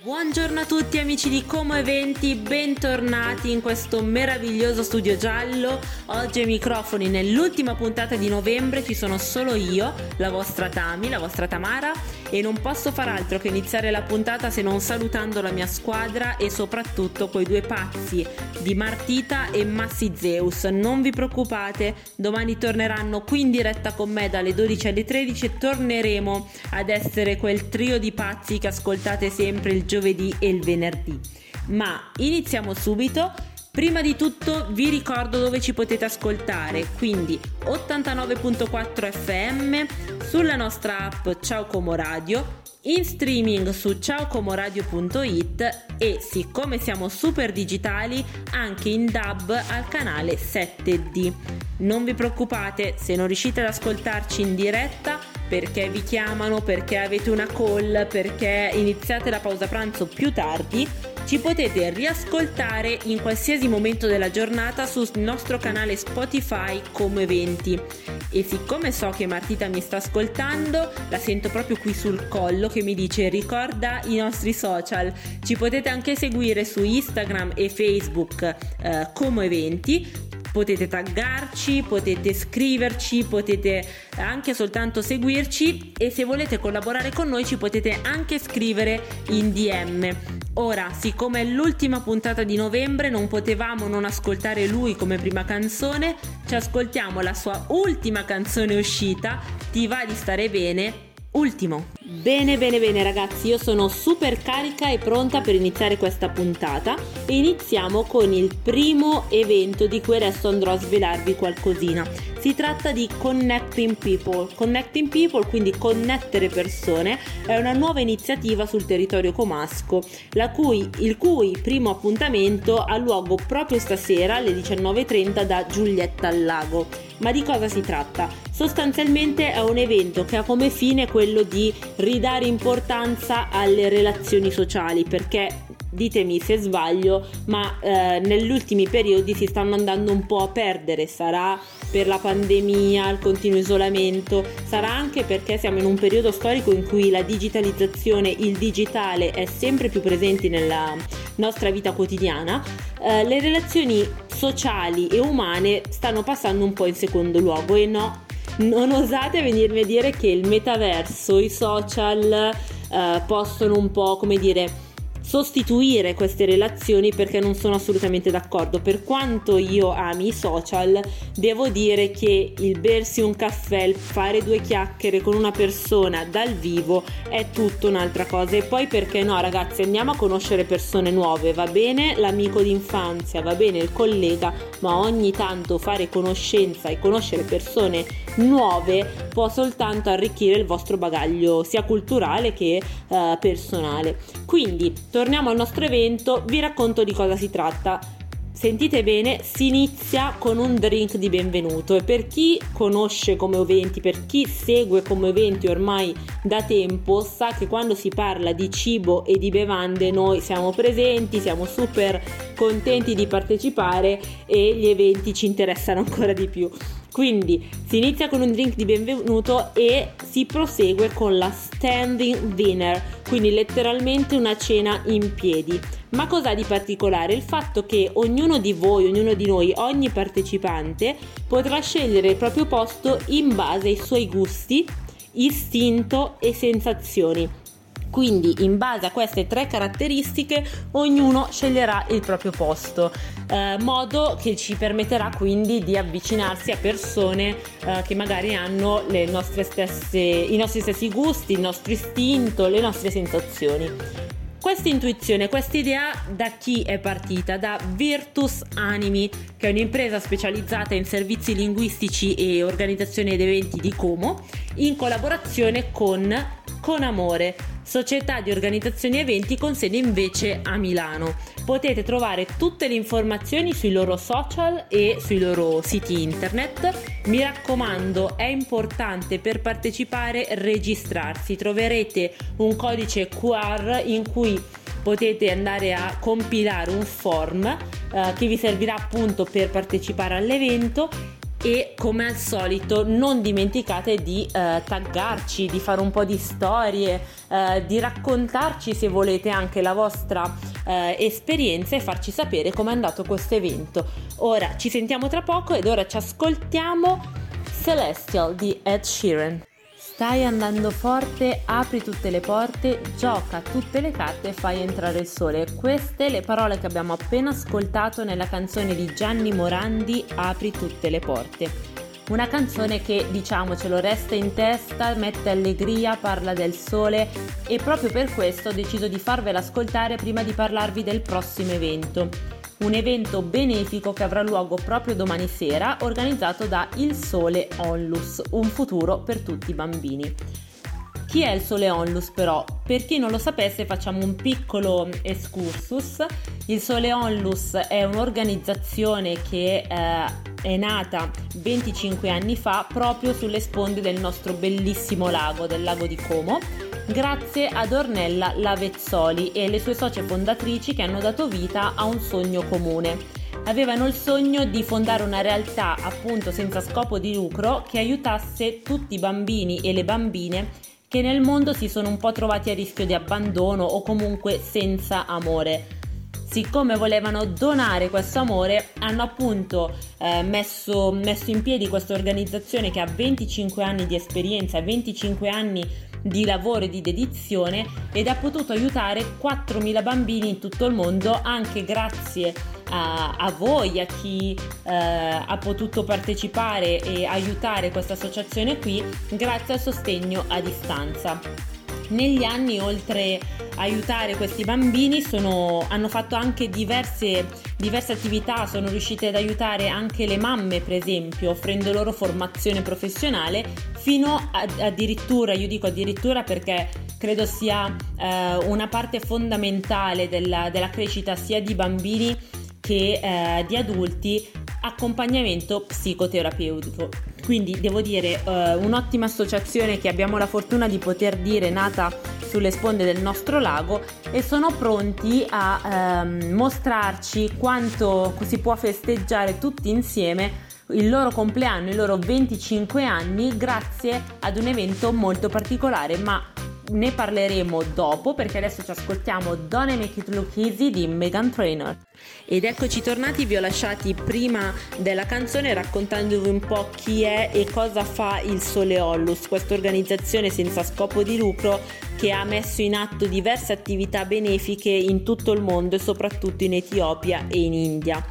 Buongiorno a tutti amici di Como Eventi, bentornati in questo meraviglioso studio giallo. Oggi ai microfoni nell'ultima puntata di novembre ci sono solo io, la vostra Tami, la vostra Tamara e non posso far altro che iniziare la puntata se non salutando la mia squadra e soprattutto quei due pazzi di Martita e Massi Zeus. Non vi preoccupate, domani torneranno qui in diretta con me dalle 12 alle 13 e torneremo ad essere quel trio di pazzi che ascoltate sempre il giovedì e il venerdì. Ma iniziamo subito. Prima di tutto vi ricordo dove ci potete ascoltare, quindi 89.4 FM sulla nostra app Ciao Como Radio, in streaming su ciaocomoradio.it e siccome siamo super digitali anche in dub al canale 7D. Non vi preoccupate se non riuscite ad ascoltarci in diretta perché vi chiamano, perché avete una call, perché iniziate la pausa pranzo più tardi, ci potete riascoltare in qualsiasi momento della giornata sul nostro canale Spotify come eventi. E siccome so che Martita mi sta ascoltando, la sento proprio qui sul collo che mi dice ricorda i nostri social. Ci potete anche seguire su Instagram e Facebook eh, come eventi potete taggarci, potete scriverci, potete anche soltanto seguirci e se volete collaborare con noi ci potete anche scrivere in DM. Ora, siccome è l'ultima puntata di novembre, non potevamo non ascoltare lui come prima canzone, ci ascoltiamo la sua ultima canzone uscita, Ti va di stare bene, ultimo. Bene, bene, bene ragazzi, io sono super carica e pronta per iniziare questa puntata iniziamo con il primo evento di cui adesso andrò a svelarvi qualcosina. Si tratta di Connecting People. Connecting People, quindi connettere persone, è una nuova iniziativa sul territorio comasco, cui, il cui primo appuntamento ha luogo proprio stasera alle 19.30 da Giulietta al Lago. Ma di cosa si tratta? Sostanzialmente è un evento che ha come fine quello di ridare importanza alle relazioni sociali perché ditemi se sbaglio, ma eh, negli ultimi periodi si stanno andando un po' a perdere, sarà per la pandemia, il continuo isolamento, sarà anche perché siamo in un periodo storico in cui la digitalizzazione, il digitale è sempre più presente nella nostra vita quotidiana, eh, le relazioni sociali e umane stanno passando un po' in secondo luogo e no, non osate venirmi a dire che il metaverso, i social eh, possono un po' come dire sostituire queste relazioni perché non sono assolutamente d'accordo. Per quanto io ami i social, devo dire che il bersi un caffè, fare due chiacchiere con una persona dal vivo è tutta un'altra cosa. E poi perché no, ragazzi, andiamo a conoscere persone nuove, va bene l'amico d'infanzia, va bene il collega, ma ogni tanto fare conoscenza e conoscere persone nuove può soltanto arricchire il vostro bagaglio sia culturale che eh, personale. Quindi, torniamo al nostro evento, vi racconto di cosa si tratta. Sentite bene, si inizia con un drink di benvenuto e per chi conosce come eventi, per chi segue come eventi ormai da tempo, sa che quando si parla di cibo e di bevande noi siamo presenti, siamo super contenti di partecipare e gli eventi ci interessano ancora di più. Quindi si inizia con un drink di benvenuto e si prosegue con la standing dinner, quindi letteralmente una cena in piedi. Ma cos'ha di particolare? Il fatto che ognuno di voi, ognuno di noi, ogni partecipante potrà scegliere il proprio posto in base ai suoi gusti, istinto e sensazioni. Quindi in base a queste tre caratteristiche ognuno sceglierà il proprio posto, eh, modo che ci permetterà quindi di avvicinarsi a persone eh, che magari hanno stesse, i nostri stessi gusti, il nostro istinto, le nostre sensazioni. Questa intuizione, questa idea da chi è partita? Da Virtus Animi, che è un'impresa specializzata in servizi linguistici e organizzazione ed eventi di Como, in collaborazione con Con Amore, società di organizzazioni eventi con sede invece a Milano. Potete trovare tutte le informazioni sui loro social e sui loro siti internet. Mi raccomando, è importante per partecipare registrarsi. Troverete un codice QR in cui potete andare a compilare un form eh, che vi servirà appunto per partecipare all'evento e come al solito non dimenticate di eh, taggarci, di fare un po' di storie, eh, di raccontarci se volete anche la vostra eh, esperienza e farci sapere com'è andato questo evento. Ora ci sentiamo tra poco ed ora ci ascoltiamo Celestial di Ed Sheeran. Stai andando forte, apri tutte le porte, gioca tutte le carte e fai entrare il sole. Queste le parole che abbiamo appena ascoltato nella canzone di Gianni Morandi, Apri tutte le porte. Una canzone che, diciamocelo, resta in testa, mette allegria, parla del sole e proprio per questo ho deciso di farvela ascoltare prima di parlarvi del prossimo evento un evento benefico che avrà luogo proprio domani sera, organizzato da Il Sole Onlus, un futuro per tutti i bambini. Chi è il Sole Onlus però? Per chi non lo sapesse facciamo un piccolo excursus. Il Sole Onlus è un'organizzazione che eh, è nata 25 anni fa proprio sulle sponde del nostro bellissimo lago, del lago di Como grazie ad Ornella Lavezzoli e le sue socie fondatrici che hanno dato vita a un sogno comune. Avevano il sogno di fondare una realtà appunto senza scopo di lucro che aiutasse tutti i bambini e le bambine che nel mondo si sono un po' trovati a rischio di abbandono o comunque senza amore siccome volevano donare questo amore, hanno appunto eh, messo, messo, in piedi questa organizzazione che ha 25 anni di esperienza, 25 anni di lavoro e di dedizione ed ha potuto aiutare 4.000 bambini in tutto il mondo anche grazie a, a voi, a chi eh, ha potuto partecipare e aiutare questa associazione qui grazie al sostegno a distanza negli anni oltre a aiutare questi bambini sono, hanno fatto anche diverse, diverse, attività, sono riuscite ad aiutare anche le mamme per esempio offrendo loro formazione professionale fino a, addirittura, io dico addirittura perché credo sia eh, una parte fondamentale della, della, crescita sia di bambini che eh, di adulti accompagnamento psicoterapeutico. Quindi devo dire eh, un'ottima associazione che abbiamo la fortuna di poter dire nata sulle sponde del nostro lago e sono pronti a ehm, mostrarci quanto si può festeggiare tutti insieme il loro compleanno, i loro 25 anni grazie ad un evento molto particolare ma ne parleremo dopo perché adesso ci ascoltiamo Don't Make It Look Easy di Megan Trainor. Ed eccoci tornati, vi ho lasciati prima della canzone raccontandovi un po' chi è e cosa fa il Sole Ollus, questa organizzazione senza scopo di lucro che ha messo in atto diverse attività benefiche in tutto il mondo e soprattutto in Etiopia e in India.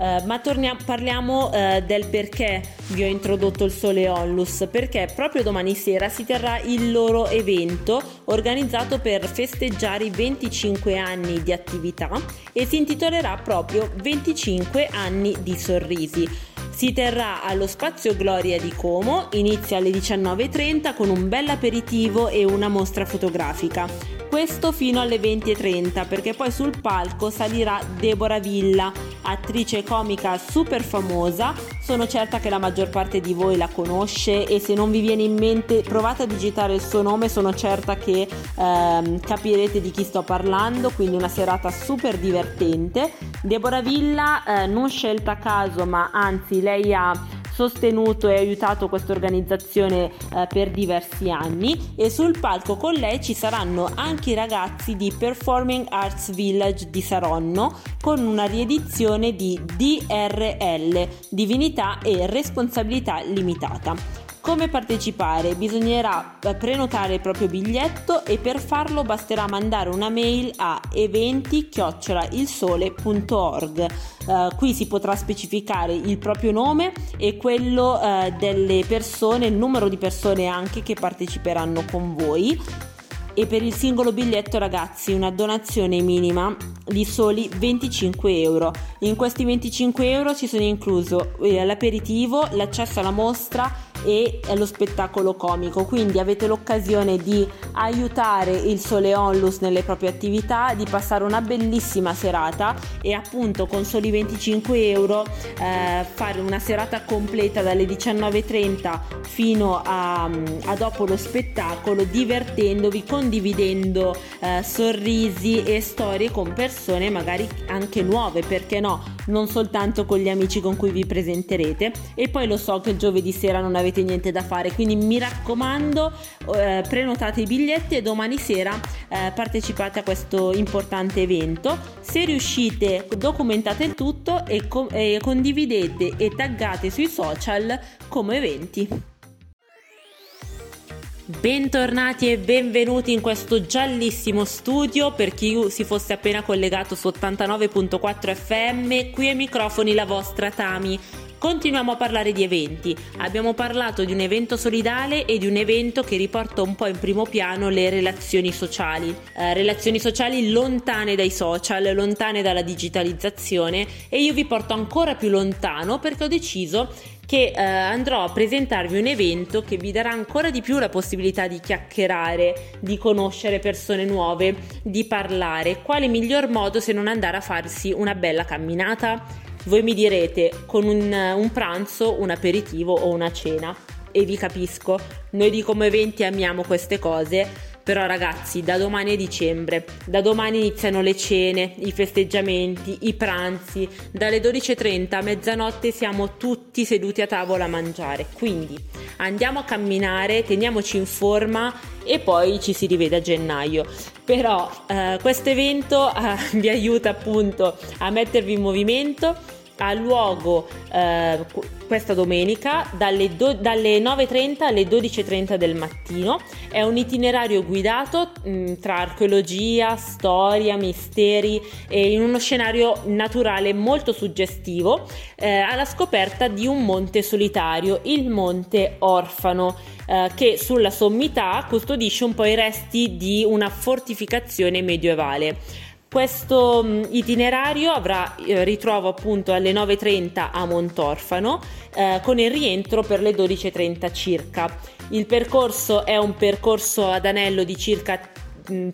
Uh, ma torniamo, parliamo uh, del perché vi ho introdotto il Sole Onlus, perché proprio domani sera si terrà il loro evento organizzato per festeggiare i 25 anni di attività e si intitolerà proprio 25 anni di sorrisi. Si terrà allo Spazio Gloria di Como, inizia alle 19.30 con un bel aperitivo e una mostra fotografica. Questo fino alle 20.30 perché poi sul palco salirà Deborah Villa, attrice comica super famosa. Sono certa che la maggior parte di voi la conosce e se non vi viene in mente provate a digitare il suo nome, sono certa che ehm, capirete di chi sto parlando, quindi una serata super divertente. Deborah Villa eh, non scelta a caso ma anzi lei ha sostenuto e aiutato questa organizzazione eh, per diversi anni e sul palco con lei ci saranno anche i ragazzi di Performing Arts Village di Saronno con una riedizione di DRL, Divinità e Responsabilità Limitata. Come partecipare? Bisognerà eh, prenotare il proprio biglietto e per farlo basterà mandare una mail a eventi-ilsole.org. Uh, qui si potrà specificare il proprio nome e quello uh, delle persone, il numero di persone anche che parteciperanno con voi e per il singolo biglietto ragazzi una donazione minima di soli 25 euro. In questi 25 euro ci sono incluso eh, l'aperitivo, l'accesso alla mostra e lo spettacolo comico, quindi avete l'occasione di aiutare il Sole Onlus nelle proprie attività, di passare una bellissima serata e appunto con soli 25 euro eh, fare una serata completa dalle 19.30 fino a, a, dopo lo spettacolo divertendovi, condividendo eh, sorrisi e storie con persone magari anche nuove, perché no, non soltanto con gli amici con cui vi presenterete e poi lo so che giovedì sera non avete niente da fare, quindi mi raccomando eh, prenotate i biglietti e domani sera eh, partecipate a questo importante evento. Se riuscite documentate il tutto e, co- e condividete e taggate sui social come eventi. Bentornati e benvenuti in questo giallissimo studio per chi si fosse appena collegato su 89.4 FM, qui ai microfoni la vostra Tami. Continuiamo a parlare di eventi. Abbiamo parlato di un evento solidale e di un evento che riporta un po' in primo piano le relazioni sociali. Eh, relazioni sociali lontane dai social, lontane dalla digitalizzazione e io vi porto ancora più lontano perché ho deciso che eh, andrò a presentarvi un evento che vi darà ancora di più la possibilità di chiacchierare, di conoscere persone nuove, di parlare. Quale miglior modo se non andare a farsi una bella camminata? Voi mi direte con un, un pranzo, un aperitivo o una cena. E vi capisco, noi di come eventi amiamo queste cose però ragazzi, da domani è dicembre, da domani iniziano le cene, i festeggiamenti, i pranzi, dalle 12.30 a mezzanotte siamo tutti seduti a tavola a mangiare. Quindi andiamo a camminare, teniamoci in forma e poi ci si rivede a gennaio. Però eh, questo evento eh, vi aiuta appunto a mettervi in movimento ha luogo eh, questa domenica dalle, do- dalle 9.30 alle 12.30 del mattino. È un itinerario guidato mh, mm, tra archeologia, storia, misteri e in uno scenario naturale molto suggestivo eh, alla scoperta di un monte solitario, il Monte Orfano, eh, che sulla sommità custodisce un po' i resti di una fortificazione medievale. Questo mm, itinerario avrà eh, ritrovo appunto alle 9.30 a Montorfano eh, con il rientro per le 12.30 circa. Il percorso è un percorso ad anello di circa 3,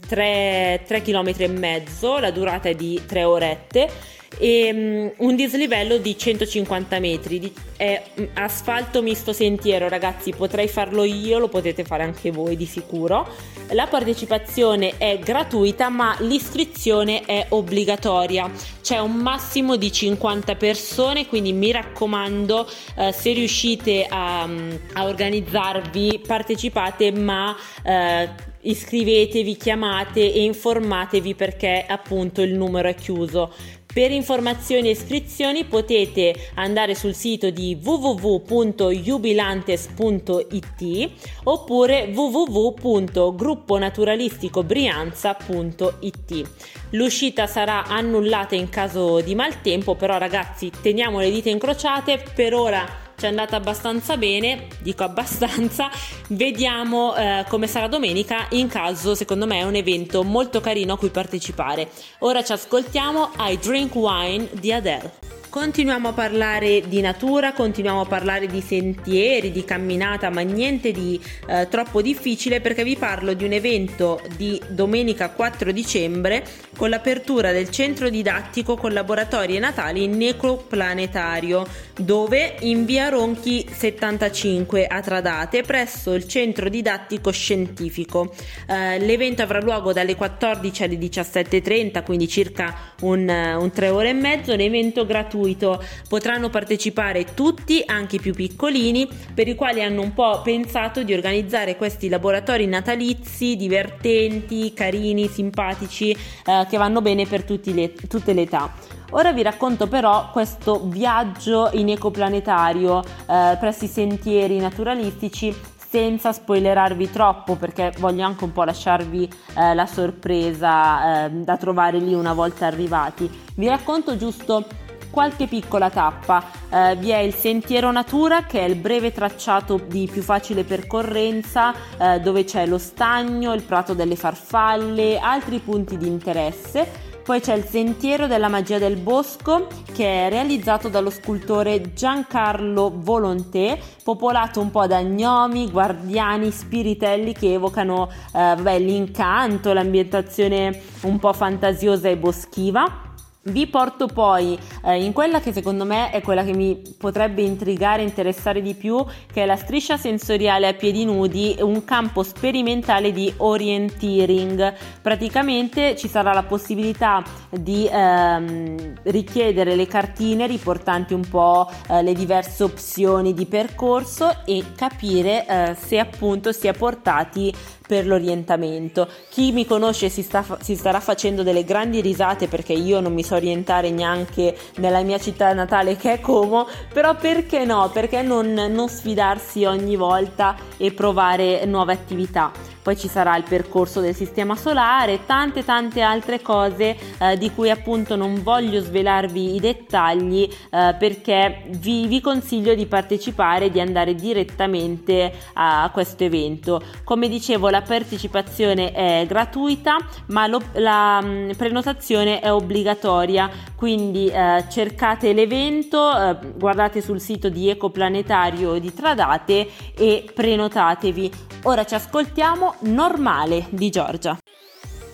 3 km e mezzo, la durata è di 3 orette e um, un dislivello di 150 metri. È um, asfalto misto sentiero, ragazzi, potrei farlo io, lo potete fare anche voi di sicuro. La partecipazione è gratuita, ma l'iscrizione è obbligatoria. C'è un massimo di 50 persone, quindi mi raccomando, uh, se riuscite a, um, a, organizzarvi, partecipate, ma uh, iscrivetevi, chiamate e informatevi perché appunto il numero è chiuso. Per informazioni e iscrizioni potete andare sul sito di www.jubilantes.it oppure www.grupponaturalisticobrianza.it. L'uscita sarà annullata in caso di maltempo, però ragazzi teniamo le dita incrociate, per ora ci è andata abbastanza bene, dico abbastanza, vediamo eh, come sarà domenica in caso secondo me è un evento molto carino a cui partecipare. Ora ci ascoltiamo I Drink Wine di Adele. Continuiamo a parlare di natura, continuiamo a parlare di sentieri, di camminata, ma niente di eh, troppo difficile perché vi parlo di un evento di domenica 4 dicembre con l'apertura del centro didattico con laboratori natali necroplanetario dove in via Ronchi 75 a Tradate presso il centro didattico scientifico. Eh, l'evento avrà luogo dalle 14 alle 17.30 quindi circa un, un 3 ore e mezzo, un evento gratuito gratuito. Potranno partecipare tutti, anche i più piccolini, per i quali hanno un po' pensato di organizzare questi laboratori natalizi divertenti, carini, simpatici, eh, che vanno bene per le, tutte le età. Ora vi racconto però questo viaggio in ecoplanetario eh, presso i sentieri naturalistici senza spoilerarvi troppo perché voglio anche un po' lasciarvi eh, la sorpresa eh, da trovare lì una volta arrivati. Vi racconto giusto qualche piccola tappa. Eh, vi è il Sentiero Natura che è il breve tracciato di più facile percorrenza eh, dove c'è lo stagno, il prato delle farfalle, altri punti di interesse. Poi c'è il Sentiero della Magia del Bosco che è realizzato dallo scultore Giancarlo Volonté, popolato un po' da gnomi, guardiani, spiritelli che evocano eh, vabbè, l'incanto, l'ambientazione un po' fantasiosa e boschiva. Vi porto poi eh, in quella che secondo me è quella che mi potrebbe intrigare e interessare di più, che è la striscia sensoriale a piedi nudi, un campo sperimentale di orienteering. Praticamente ci sarà la possibilità di ehm, richiedere le cartine riportanti un po' eh, le diverse opzioni di percorso e capire eh, se appunto si è portati per l'orientamento. Chi mi conosce si, sta, si starà facendo delle grandi risate perché io non mi so orientare neanche nella mia città natale che è Como, però perché no? Perché non, non sfidarsi ogni volta e provare nuove attività? Poi ci sarà il percorso del sistema solare, tante tante altre cose eh, di cui appunto non voglio svelarvi i dettagli eh, perché vi, vi, consiglio di partecipare e di andare direttamente a, a, questo evento. Come dicevo la partecipazione è gratuita ma lo, la mh, mm, prenotazione è obbligatoria quindi eh, cercate l'evento, eh, guardate sul sito di Ecoplanetario di Tradate e prenotatevi. Ora ci ascoltiamo Normale di Giorgia.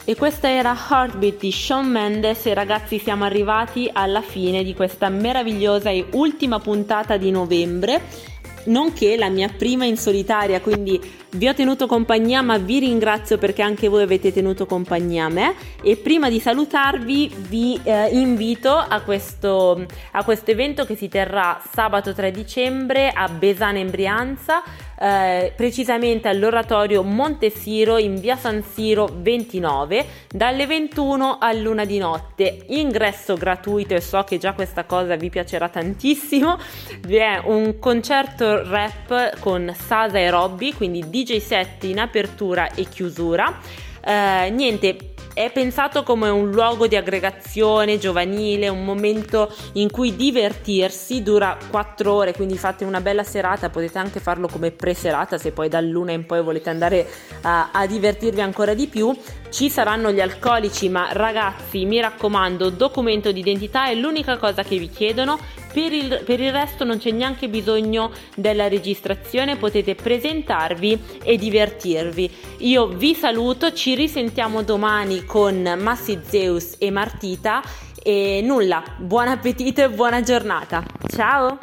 E questa era Heartbeat di Shawn Mendes e ragazzi siamo arrivati alla fine di questa meravigliosa e ultima puntata di novembre nonché la mia prima in solitaria, quindi vi ho tenuto compagnia, ma vi ringrazio perché anche voi avete tenuto compagnia a me. E prima di salutarvi, vi eh, invito a questo, a questo evento che si terrà sabato 3 dicembre a Besana in Brianza eh, precisamente all'oratorio Montesiro in via San Siro 29 dalle 21 all'una di notte. Ingresso gratuito e so che già questa cosa vi piacerà tantissimo. Vi è un concerto rap con Sasa e Robby, quindi DJ set in apertura e chiusura. Eh, niente, è pensato come un luogo di aggregazione giovanile, un momento in cui divertirsi, dura 4 ore, quindi fate una bella serata, potete anche farlo come preserata se poi dall'una in poi volete andare a, a divertirvi ancora di più. Ci saranno gli alcolici, ma ragazzi mi raccomando, documento d'identità è l'unica cosa che vi chiedono per il, per il, resto non c'è neanche bisogno della registrazione, potete presentarvi e divertirvi. Io vi saluto, ci risentiamo domani con Massi Zeus e Martita e nulla, buon appetito e buona giornata. Ciao!